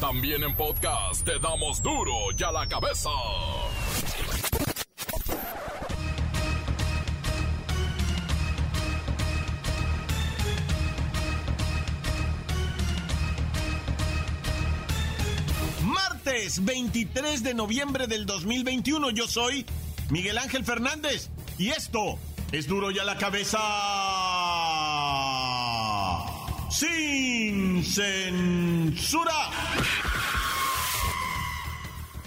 También en podcast te damos duro y a la cabeza. Martes 23 de noviembre del 2021 yo soy Miguel Ángel Fernández y esto es duro y a la cabeza sin censura.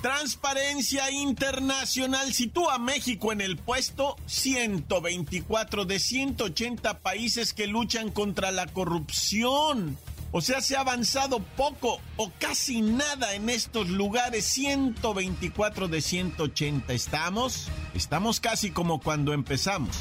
Transparencia Internacional sitúa a México en el puesto 124 de 180 países que luchan contra la corrupción. O sea, se ha avanzado poco o casi nada en estos lugares. 124 de 180. ¿Estamos? Estamos casi como cuando empezamos.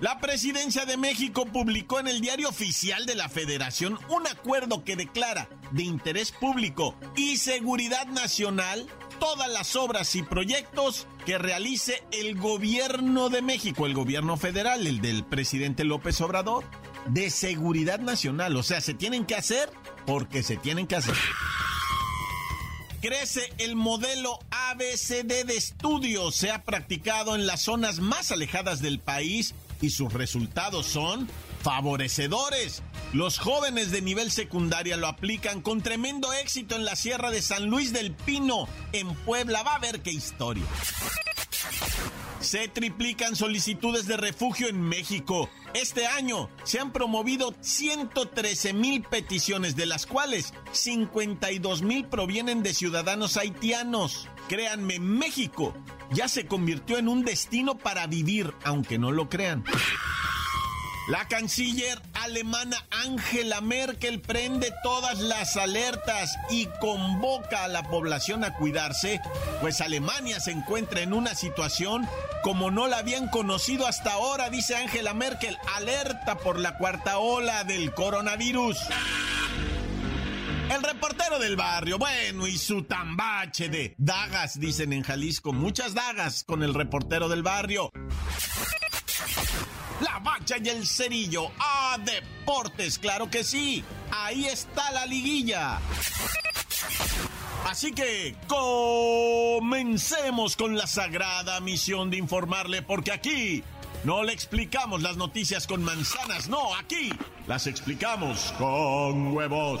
La presidencia de México publicó en el diario oficial de la Federación un acuerdo que declara de interés público y seguridad nacional todas las obras y proyectos que realice el gobierno de México, el gobierno federal, el del presidente López Obrador, de seguridad nacional. O sea, se tienen que hacer porque se tienen que hacer. Crece el modelo ABCD de estudio. Se ha practicado en las zonas más alejadas del país y sus resultados son favorecedores. Los jóvenes de nivel secundaria lo aplican con tremendo éxito en la Sierra de San Luis del Pino, en Puebla. Va a ver qué historia. Se triplican solicitudes de refugio en México. Este año se han promovido 113 mil peticiones, de las cuales 52 mil provienen de ciudadanos haitianos. Créanme, México ya se convirtió en un destino para vivir, aunque no lo crean. La canciller alemana Angela Merkel prende todas las alertas y convoca a la población a cuidarse, pues Alemania se encuentra en una situación como no la habían conocido hasta ahora, dice Angela Merkel, alerta por la cuarta ola del coronavirus. El reportero del barrio, bueno, y su tambache de dagas, dicen en Jalisco, muchas dagas con el reportero del barrio. La bacha y el cerillo. ¡Ah, deportes! ¡Claro que sí! Ahí está la liguilla. Así que comencemos con la sagrada misión de informarle, porque aquí no le explicamos las noticias con manzanas, no, aquí las explicamos con huevos.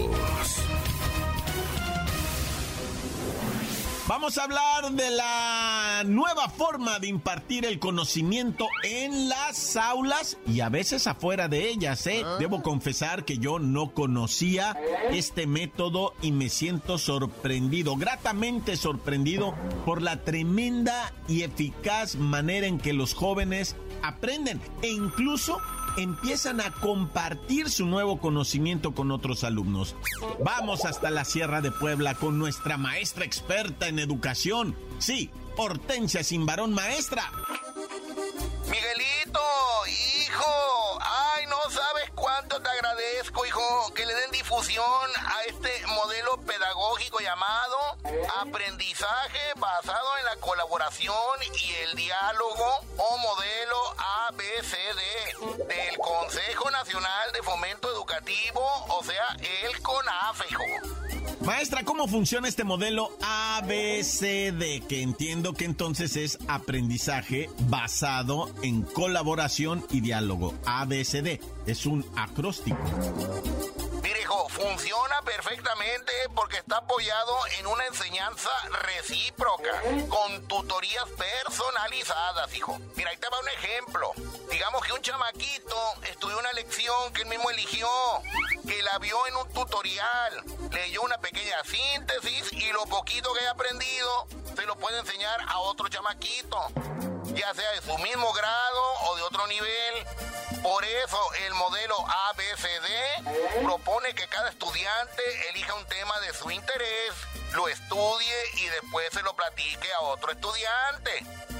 Vamos a hablar de la nueva forma de impartir el conocimiento en las aulas y a veces afuera de ellas. ¿eh? Debo confesar que yo no conocía este método y me siento sorprendido, gratamente sorprendido por la tremenda y eficaz manera en que los jóvenes aprenden e incluso empiezan a compartir su nuevo conocimiento con otros alumnos. Vamos hasta la Sierra de Puebla con nuestra maestra experta en educación. Sí, Hortensia Simbarón, maestra. Miguelito, a este modelo pedagógico llamado aprendizaje basado en la colaboración y el diálogo o modelo ABCD del Consejo Nacional de Fomento Educativo, o sea, el CONAFE, hijo. Maestra, ¿cómo funciona este modelo ABCD? Que entiendo que entonces es aprendizaje basado en colaboración y diálogo. ABCD es un acróstico. Mire, hijo, funciona perfectamente porque está apoyado en una enseñanza recíproca, con tutorías personalizadas, hijo. Mira, ahí te va un ejemplo. Digamos que un chamaquito estudió una lección que él mismo eligió, que la vio en un tutorial, leyó una pequeña síntesis y lo poquito que haya aprendido se lo puede enseñar a otro chamaquito, ya sea de su mismo grado o de otro nivel. Por eso el modelo ABCD propone que cada estudiante elija un tema de su interés lo estudie y después se lo platique a otro estudiante.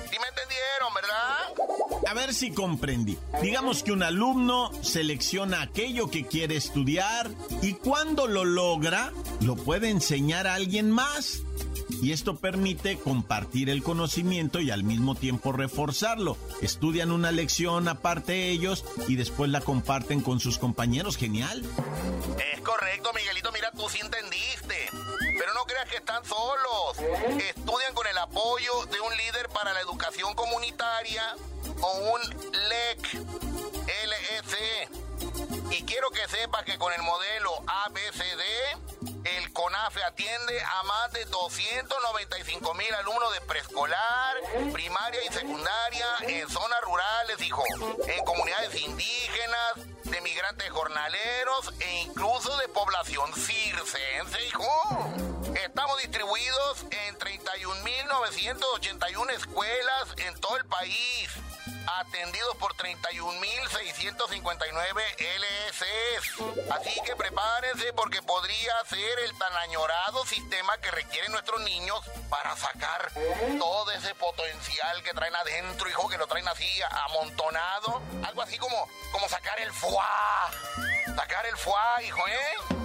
¿Sí me entendieron, verdad? A ver si comprendí. Digamos que un alumno selecciona aquello que quiere estudiar y cuando lo logra, lo puede enseñar a alguien más y esto permite compartir el conocimiento y al mismo tiempo reforzarlo. Estudian una lección aparte ellos y después la comparten con sus compañeros. Genial. Es correcto, Miguelito. Mira, tú sí entendiste. Pero no creas que están solos. Estudian con el apoyo de un líder para la educación comunitaria o un LEC, LEC. Y quiero que sepas que con el modelo ABCD CONAFE atiende a más de 295 mil alumnos de preescolar, primaria y secundaria en zonas rurales, hijo, en comunidades indígenas, de migrantes jornaleros e incluso de población circense, hijo. Estamos distribuidos en 31.981 escuelas en todo el país atendidos por 31.659 Así que prepárense porque podría ser el tan añorado sistema que requieren nuestros niños para sacar todo ese potencial que traen adentro, hijo, que lo traen así amontonado. Algo así como, como sacar el fuá. Sacar el fuá, hijo, ¿eh?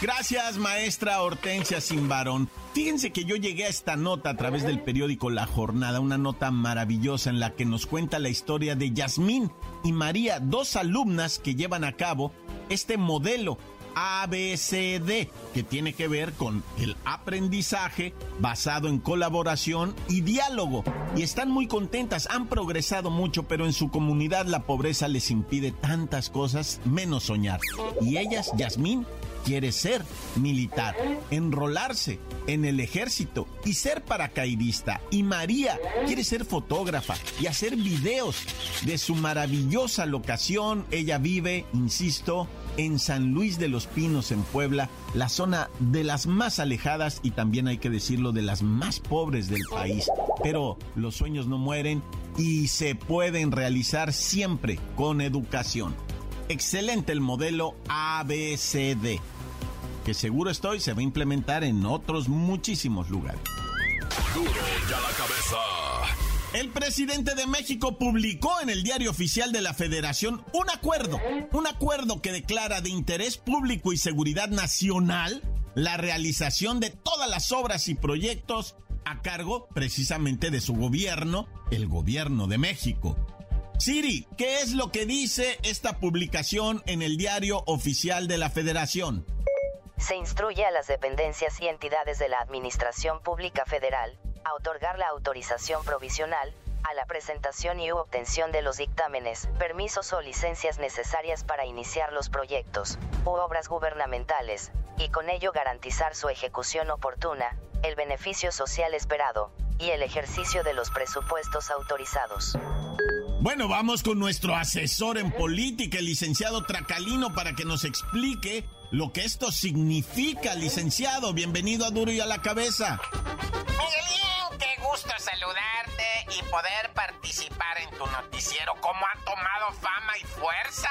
Gracias, maestra Hortensia Simbarón. Fíjense que yo llegué a esta nota a través del periódico La Jornada, una nota maravillosa en la que nos cuenta la historia de Yasmín y María, dos alumnas que llevan a cabo este modelo ABCD, que tiene que ver con el aprendizaje basado en colaboración y diálogo. Y están muy contentas, han progresado mucho, pero en su comunidad la pobreza les impide tantas cosas, menos soñar. Y ellas, Yasmín, quiere ser militar, enrolarse en el ejército y ser paracaidista. Y María quiere ser fotógrafa y hacer videos de su maravillosa locación. Ella vive, insisto, en San Luis de los Pinos, en Puebla, la zona de las más alejadas y también hay que decirlo de las más pobres del país. Pero los sueños no mueren y se pueden realizar siempre con educación. Excelente el modelo ABCD que seguro estoy se va a implementar en otros muchísimos lugares. Duro ya la cabeza. El presidente de México publicó en el diario oficial de la Federación un acuerdo, un acuerdo que declara de interés público y seguridad nacional la realización de todas las obras y proyectos a cargo precisamente de su gobierno, el gobierno de México. Siri, ¿qué es lo que dice esta publicación en el diario oficial de la Federación? Se instruye a las dependencias y entidades de la Administración Pública Federal a otorgar la autorización provisional a la presentación y obtención de los dictámenes, permisos o licencias necesarias para iniciar los proyectos u obras gubernamentales, y con ello garantizar su ejecución oportuna, el beneficio social esperado, y el ejercicio de los presupuestos autorizados. Bueno, vamos con nuestro asesor en política, el licenciado Tracalino, para que nos explique lo que esto significa, licenciado. Bienvenido a Duro y a la Cabeza. Miguelín, qué gusto saludarte y poder participar en tu noticiero. ¿Cómo ha tomado fama y fuerza?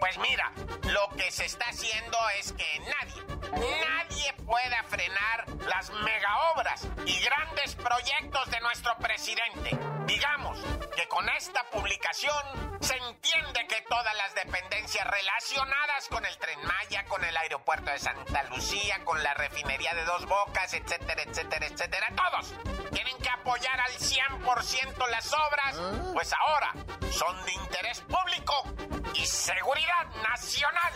Pues mira, lo que se está haciendo es que nadie, nadie pueda frenar las mega obras y grandes proyectos de nuestro presidente. Digamos que con esta publicación se entiende que todas las dependencias relacionadas con el tren Maya, con el aeropuerto de Santa Lucía, con la refinería de Dos Bocas, etcétera, etcétera, etcétera, todos tienen que apoyar al 100% las obras, pues ahora son de interés público y seguridad nacional.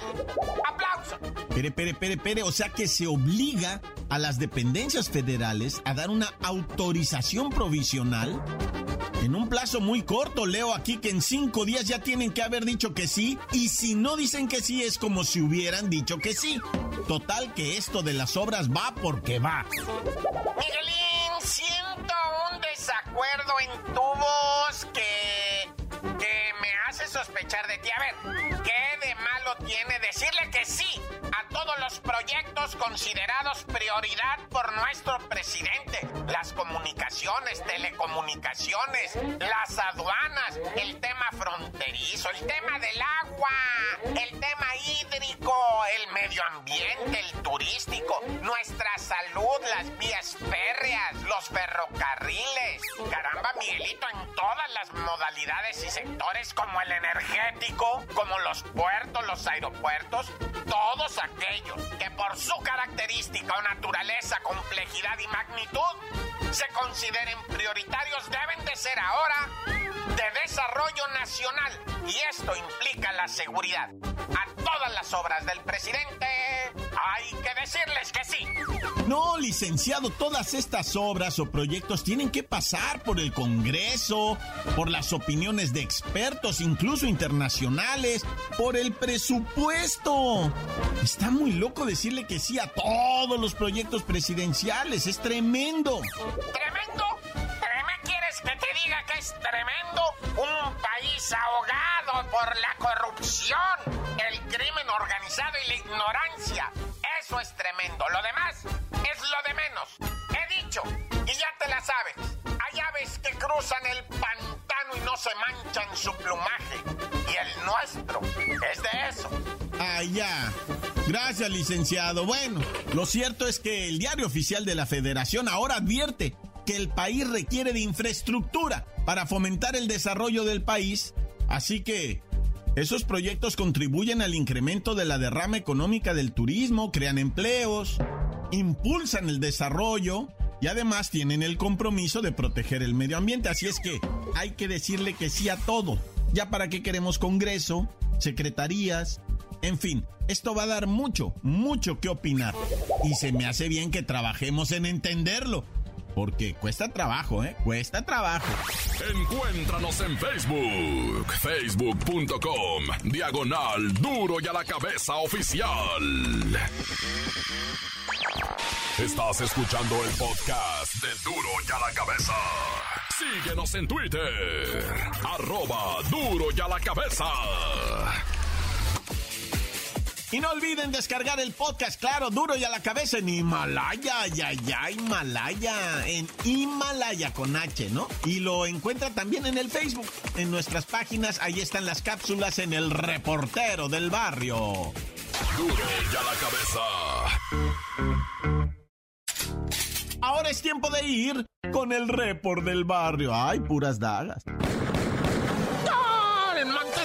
¡Aplauso! Pere, pere, pere, pere, o sea que se obliga a las dependencias federales a dar una autorización provisional en un plazo muy corto. Leo aquí que en cinco días ya tienen que haber dicho que sí, y si no dicen que sí es como si hubieran dicho que sí. Total que esto de las obras va porque va. Miguelín, siento un desacuerdo en tu voz sospechar de ti. A ver, ¿qué de malo tiene decirle que sí a todos los proyectos considerados prioridad por nuestro presidente? Las comunicaciones comunicaciones, telecomunicaciones, las aduanas, el tema fronterizo, el tema del agua, el tema hídrico, el medio ambiente, el turístico, nuestra salud, las vías férreas, los ferrocarriles. Caramba, Miguelito, en las modalidades y sectores como el energético, como los puertos, los aeropuertos, todos aquellos que por su característica o naturaleza, complejidad y magnitud se consideren prioritarios deben de ser ahora de desarrollo nacional y esto implica la seguridad. A todas las obras del presidente hay que decirles que sí. No, licenciado, todas estas obras o proyectos tienen que pasar por el Congreso, por las opiniones de expertos, incluso internacionales, por el presupuesto. Está muy loco decirle que sí a todos los proyectos presidenciales, es tremendo. ¿Tremendo? ¿Me quieres que te diga que es tremendo? Un país ahogado por la corrupción, el crimen organizado y la ignorancia. Eso es tremendo. Lo demás es lo de menos. He dicho, y ya te la sabes. Hay aves que cruzan el pantano y no se manchan su plumaje. Y el nuestro es de eso. Ah, ya. Gracias, licenciado. Bueno, lo cierto es que el diario oficial de la Federación ahora advierte que el país requiere de infraestructura para fomentar el desarrollo del país. Así que esos proyectos contribuyen al incremento de la derrama económica del turismo, crean empleos, impulsan el desarrollo y además tienen el compromiso de proteger el medio ambiente. Así es que hay que decirle que sí a todo. Ya para qué queremos Congreso, secretarías, en fin, esto va a dar mucho, mucho que opinar. Y se me hace bien que trabajemos en entenderlo. Porque cuesta trabajo, ¿eh? Cuesta trabajo. Encuéntranos en Facebook, facebook.com, diagonal duro y a la cabeza oficial. Estás escuchando el podcast de duro y a la cabeza. Síguenos en Twitter, arroba duro y a la cabeza. Y no olviden descargar el podcast, claro, duro y a la cabeza en Himalaya, ya, ya, Himalaya, en Himalaya con H, ¿no? Y lo encuentra también en el Facebook, en nuestras páginas, ahí están las cápsulas en el reportero del barrio. Duro y a la cabeza. Es tiempo de ir con el report del barrio. Ay, puras dagas.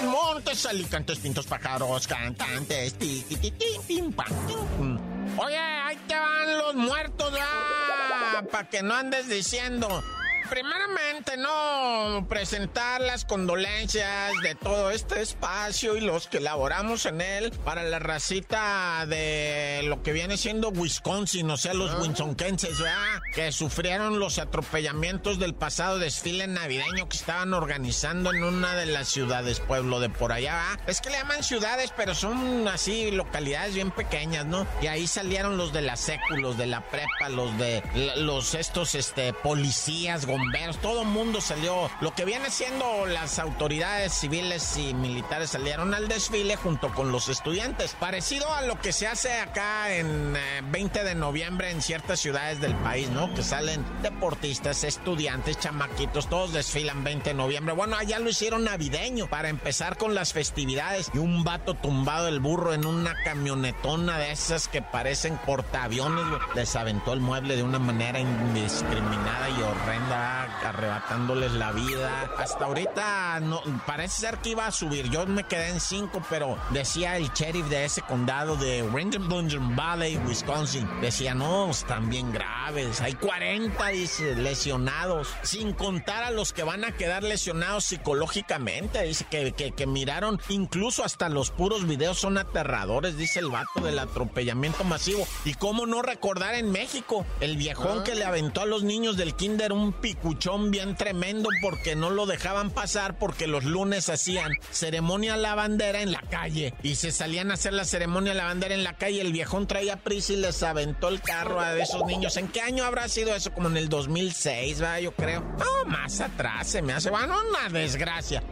Montes, alicantes, pintos, pájaros, cantantes, pim, pam, Oye, ahí te van los muertos, ya, para que no andes diciendo primeramente, no presentar las condolencias de todo este espacio y los que elaboramos en él para la racita de lo que viene siendo Wisconsin, o sea, los ah. winsonkenses, ¿verdad? Que sufrieron los atropellamientos del pasado desfile navideño que estaban organizando en una de las ciudades, pueblo de por allá, ¿verdad? Es que le llaman ciudades, pero son así localidades bien pequeñas, ¿no? Y ahí salieron los de la secu, los de la prepa, los de los estos este policías, bomberos, todo mundo salió. Lo que viene siendo las autoridades civiles y militares salieron al desfile junto con los estudiantes. Parecido a lo que se hace acá en 20 eh, de noviembre en ciertas ciudades del país, ¿no? Que salen deportistas, estudiantes, chamaquitos, todos desfilan 20 de noviembre. Bueno, allá lo hicieron navideño para empezar con las festividades. Y un vato tumbado el burro en una camionetona de esas que parecen portaaviones, les aventó el mueble de una manera indiscriminada y horrenda arrebatándoles la vida. Hasta ahorita no, parece ser que iba a subir. Yo me quedé en cinco, pero decía el sheriff de ese condado de Ranger Valley, Wisconsin. Decía, no, están bien graves. Hay 40, dice, lesionados. Sin contar a los que van a quedar lesionados psicológicamente. Dice que, que, miraron, incluso hasta los puros videos son aterradores, dice el vato del atropellamiento masivo. Y cómo no recordar en México, el viejón que le aventó a los niños del kinder un pico cuchón bien tremendo porque no lo dejaban pasar porque los lunes hacían ceremonia la bandera en la calle y se salían a hacer la ceremonia la bandera en la calle. El viejón traía prisa y les aventó el carro a esos niños. ¿En qué año habrá sido eso? Como en el 2006, va, yo creo. No, más atrás se me hace. Bueno, una desgracia.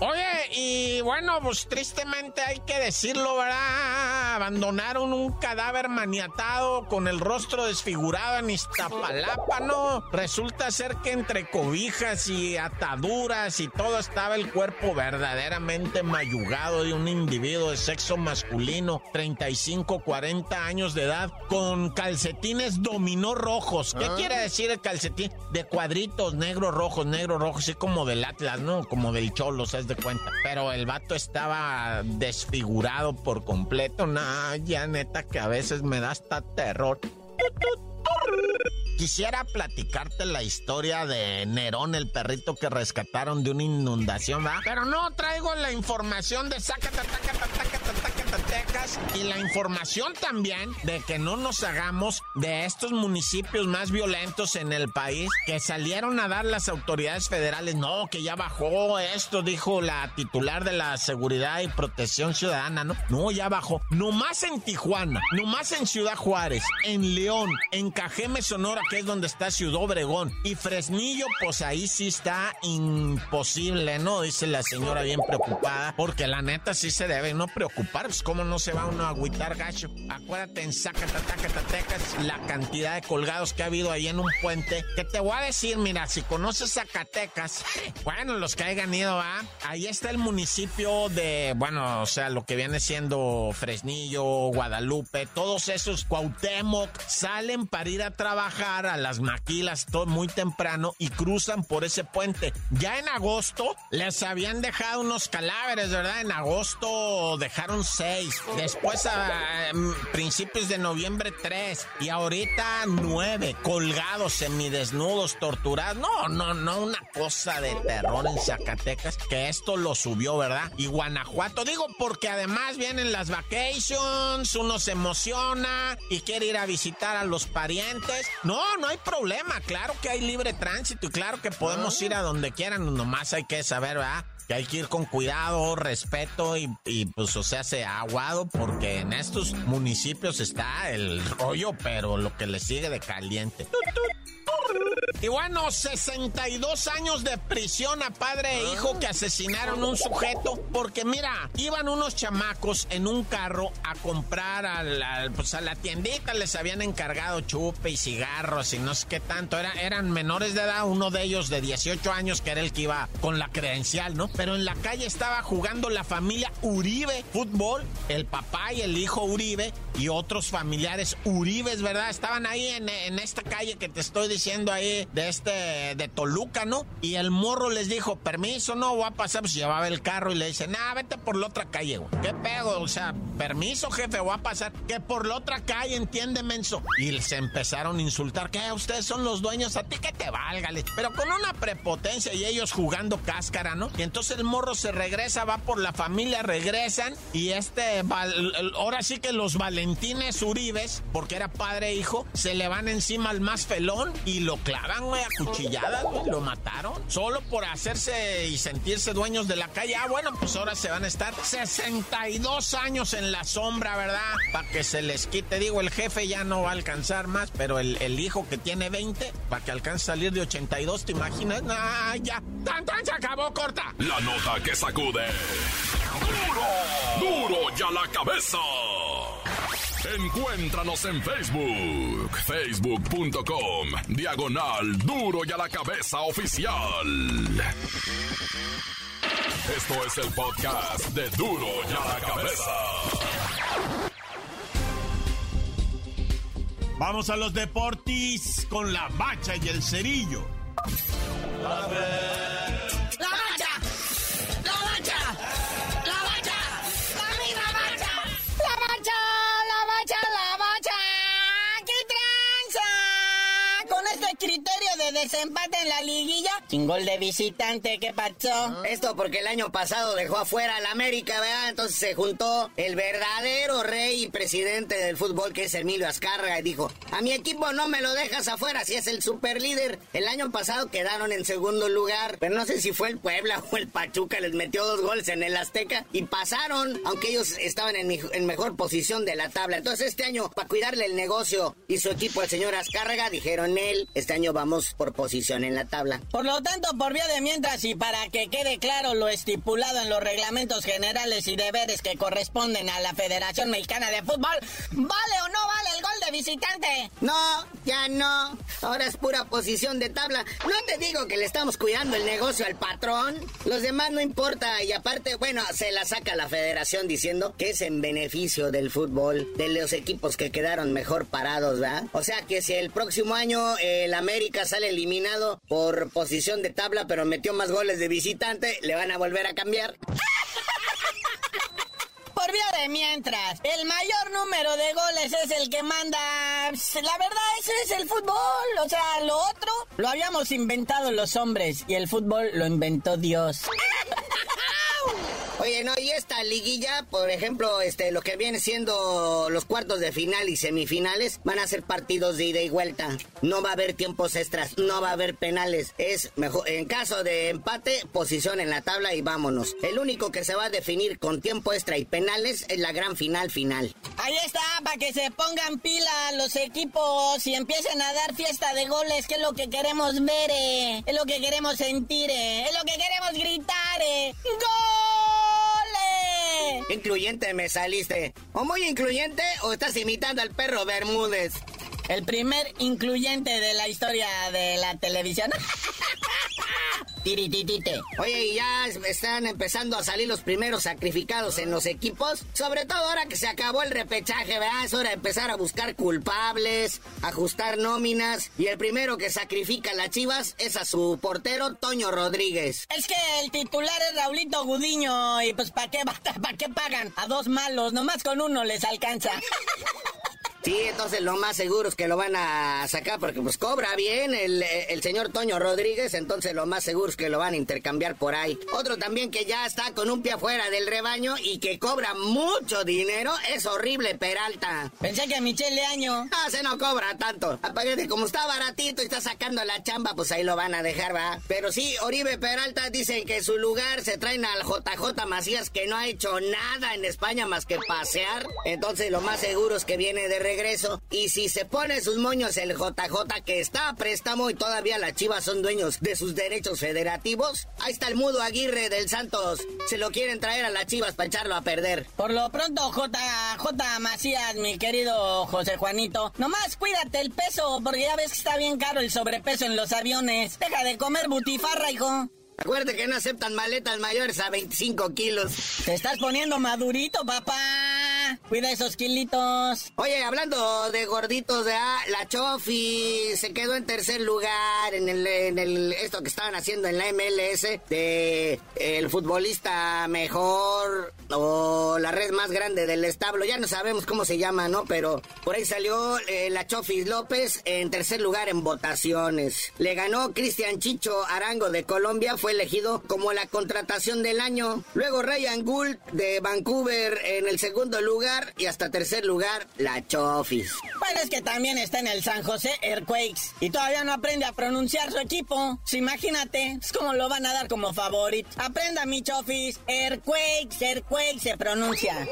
Oye, y bueno, pues tristemente hay que decirlo, ¿verdad? Abandonaron un cadáver maniatado con el rostro desfigurado en Iztapalapa, ¿no? Resulta ser que entre cobijas y ataduras y todo estaba el cuerpo verdaderamente mayugado de un individuo de sexo masculino, 35, 40 años de edad, con calcetines dominó rojos. ¿Qué ah. quiere decir el calcetín? De cuadritos, negros, rojos, negros, rojos, así como del Atlas, ¿no? Como del Cholo, ¿sabes de cuenta? Pero el vato estaba desfigurado por completo. Nah, ya neta que a veces me da hasta terror. Quisiera platicarte la historia de Nerón, el perrito que rescataron de una inundación, ¿verdad? Pero no traigo la información de Zacatecas y la información también de que no nos hagamos de estos municipios más violentos en el país que salieron a dar las autoridades federales. No, que ya bajó esto, dijo la titular de la Seguridad y Protección Ciudadana, ¿no? No, ya bajó. Nomás en Tijuana, nomás en Ciudad Juárez, en León, en Cajeme, Sonora, que es donde está Ciudad Obregón. Y Fresnillo, pues ahí sí está imposible, ¿no? Dice la señora bien preocupada, porque la neta sí se debe no preocupar, pues cómo no se va uno a agüitar gacho. Acuérdate en Zacatecas la cantidad de colgados que ha habido ahí en un puente, que te voy a decir, mira, si conoces Zacatecas, bueno, los que hayan ido, ¿ah? Ahí está el municipio de, bueno, o sea, lo que viene siendo Fresnillo, Guadalupe, todos esos, Cuauhtémoc, salen para ir a trabajar a las maquilas todo muy temprano y cruzan por ese puente. Ya en agosto les habían dejado unos cadáveres, ¿verdad? En agosto dejaron seis. Después a em, principios de noviembre tres. Y ahorita nueve colgados, semidesnudos, torturados. No, no, no, una cosa de terror en Zacatecas que esto lo subió, ¿verdad? Y Guanajuato, digo porque además vienen las vacations, uno se emociona y quiere ir a visitar a los parientes. No, no, hay problema. Claro que hay libre tránsito y claro que podemos ir a donde quieran. Nomás hay que saber, ¿verdad? Que hay que ir con cuidado, respeto y, pues, o sea, se aguado porque en estos municipios está el rollo, pero lo que le sigue de caliente. Y bueno, 62 años de prisión a padre e hijo que asesinaron un sujeto porque mira, iban unos chamacos en un carro a comprar a la, pues a la tiendita, les habían encargado chupe y cigarros y no sé qué tanto, Era, eran menores de edad, uno de ellos de 18 años que era el que iba con la credencial, ¿no? Pero en la calle estaba jugando la familia Uribe fútbol, el papá y el hijo Uribe y otros familiares Uribes, ¿verdad? Estaban ahí en, en esta calle que te estoy diciendo ahí de este, de Toluca, ¿no? Y el morro les dijo, permiso, no, voy a pasar, pues llevaba el carro y le dice, nah, vete por la otra calle, güey. ¿Qué pedo? O sea, permiso, jefe, voy a pasar, que por la otra calle, entiende, menso. Y se empezaron a insultar, que ustedes son los dueños, a ti que te válgale. Pero con una prepotencia y ellos jugando cáscara, ¿no? Y entonces el morro se regresa, va por la familia, regresan y este, ahora sí que los Valentines Uribes, porque era padre e hijo, se le van encima al más felón y lo clavan, güey, a cuchilladas, güey, lo mataron. Solo por hacerse y sentirse dueños de la calle. Ah, bueno, pues ahora se van a estar 62 años en la sombra, ¿verdad? Para que se les quite. Digo, el jefe ya no va a alcanzar más, pero el, hijo que tiene 20, para que alcance a salir de 82, ¿te imaginas? Ah, ya. ¡Tan, tan! Se acabó, corta. La nota que sacude. ¡Duro! ¡Duro ya la cabeza! Encuéntranos en Facebook, facebook.com, diagonal duro y a la cabeza oficial. Esto es el podcast de duro y a la cabeza. Vamos a los deportis con la bacha y el cerillo. La desempate en la liguilla sin gol de visitante. ¿Qué pasó? Ah. Esto porque el año pasado dejó afuera al América, ¿verdad? Entonces se juntó el verdadero rey y presidente del fútbol, que es Emilio Azcárraga, dijo: A mi equipo no me lo dejas afuera si es el super líder. El año pasado quedaron en segundo lugar, pero no sé si fue el Puebla o el Pachuca, les metió dos goles en el Azteca y pasaron, aunque ellos estaban en, mejor posición de la tabla. Entonces este año, para cuidarle el negocio y su equipo al señor Azcárraga, dijeron él. Este año vamos por posición en la tabla. Por lo tanto, por vía de mientras y para que quede claro lo estipulado en los reglamentos generales y deberes que corresponden a la Federación Mexicana de Fútbol, ¿vale o no vale el gol de visitante? No, ya no. Ahora es pura posición de tabla. No te digo que le estamos cuidando el negocio al patrón. Los demás no importa. Y aparte, bueno, se la saca la federación diciendo que es en beneficio del fútbol, de los equipos que quedaron mejor parados, ¿verdad? O sea que si el próximo año el América sale eliminado por posición de tabla, pero metió más goles de visitante, le van a volver a cambiar. Por mientras, el mayor número de goles es el que manda. La verdad, ese es el fútbol. O sea, lo otro lo habíamos inventado los hombres y el fútbol lo inventó Dios. Oye, no, y esta liguilla, por ejemplo, este, lo que viene siendo los cuartos de final y semifinales, van a ser partidos de ida y vuelta. No va a haber tiempos extras, no va a haber penales. Es mejor, en caso de empate, posición en la tabla y vámonos. El único que se va a definir con tiempo extra y penales es la gran final final. Ahí está, para que se pongan pila los equipos y empiecen a dar fiesta de goles, que es lo que queremos ver, eh. es lo que queremos sentir, eh. es lo que queremos gritar. Eh. ¡Gol! Incluyente me saliste. O muy incluyente o estás imitando al perro Bermúdez. El primer incluyente de la historia de la televisión. Tirititite. Oye, y ya están empezando a salir los primeros sacrificados en los equipos. Sobre todo ahora que se acabó el repechaje, ¿verdad? Es hora de empezar a buscar culpables, ajustar nóminas. Y el primero que sacrifica a las chivas es a su portero, Toño Rodríguez. Es que el titular es Raulito Gudiño. Y pues, ¿para qué, ¿para qué pagan? A dos malos, nomás con uno les alcanza. Sí, entonces lo más seguro es que lo van a sacar porque pues cobra bien el, el, señor Toño Rodríguez, entonces lo más seguro es que lo van a intercambiar por ahí. Otro también que ya está con un pie afuera del rebaño y que cobra mucho dinero es horrible Peralta. Pensé que Michelle Leaño. Ah, se no cobra tanto. Aparte, como está baratito y está sacando la chamba, pues ahí lo van a dejar, va. Pero sí, Oribe Peralta dicen que su lugar se traen al JJ Macías que no ha hecho nada en España más que pasear. Entonces lo más seguro es que viene de regreso regreso. Y si se pone sus moños el JJ que está a préstamo y todavía las chivas son dueños de sus derechos federativos, ahí está el mudo Aguirre del Santos. Se lo quieren traer a las chivas para echarlo a perder. Por lo pronto, JJ Macías, mi querido José Juanito, nomás cuídate el peso porque ya ves que está bien caro el sobrepeso en los aviones. Deja de comer butifarra, hijo. Acuérdate que no aceptan maletas mayores a 25 kilos. Te estás poniendo madurito, papá. Cuida esos kilitos. Oye, hablando de gorditos, de ah, la Chofi se quedó en tercer lugar en el, en el esto que estaban haciendo en la MLS de el futbolista mejor o la red más grande del establo. Ya no sabemos cómo se llama, ¿no? Pero por ahí salió eh, la Chofis López en tercer lugar en votaciones. Le ganó Cristian Chicho Arango de Colombia, fue elegido como la contratación del año. Luego Ryan Gould de Vancouver en el segundo lugar y hasta tercer lugar, la Chofis. Bueno, es que también está en el San José Earthquakes y todavía no aprende a pronunciar su equipo. imagínate, es como lo van a dar como favorito. Aprenda mi Chofis, Earthquakes, Earthquakes se pronuncia.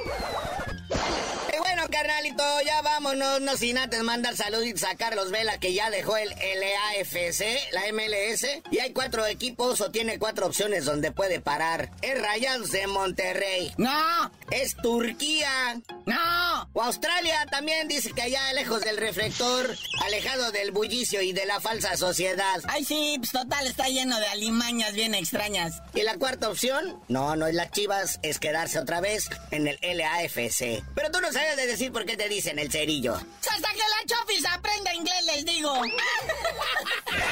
Bueno, carnalito, ya vámonos, no sin antes mandar saluditos a Carlos Vela, que ya dejó el LAFC, la MLS, y hay cuatro equipos o tiene cuatro opciones donde puede parar. Es Rayados de Monterrey. No. Es Turquía. No. O Australia también dice que allá lejos del reflector, alejado del bullicio y de la falsa sociedad. Ay, sí, pues total, está lleno de alimañas bien extrañas. ¿Y la cuarta opción? No, no es las chivas, es quedarse otra vez en el LAFC. Pero tú no sabes de decir por qué te dicen el cerillo. Hasta que la chofis aprenda inglés, les digo.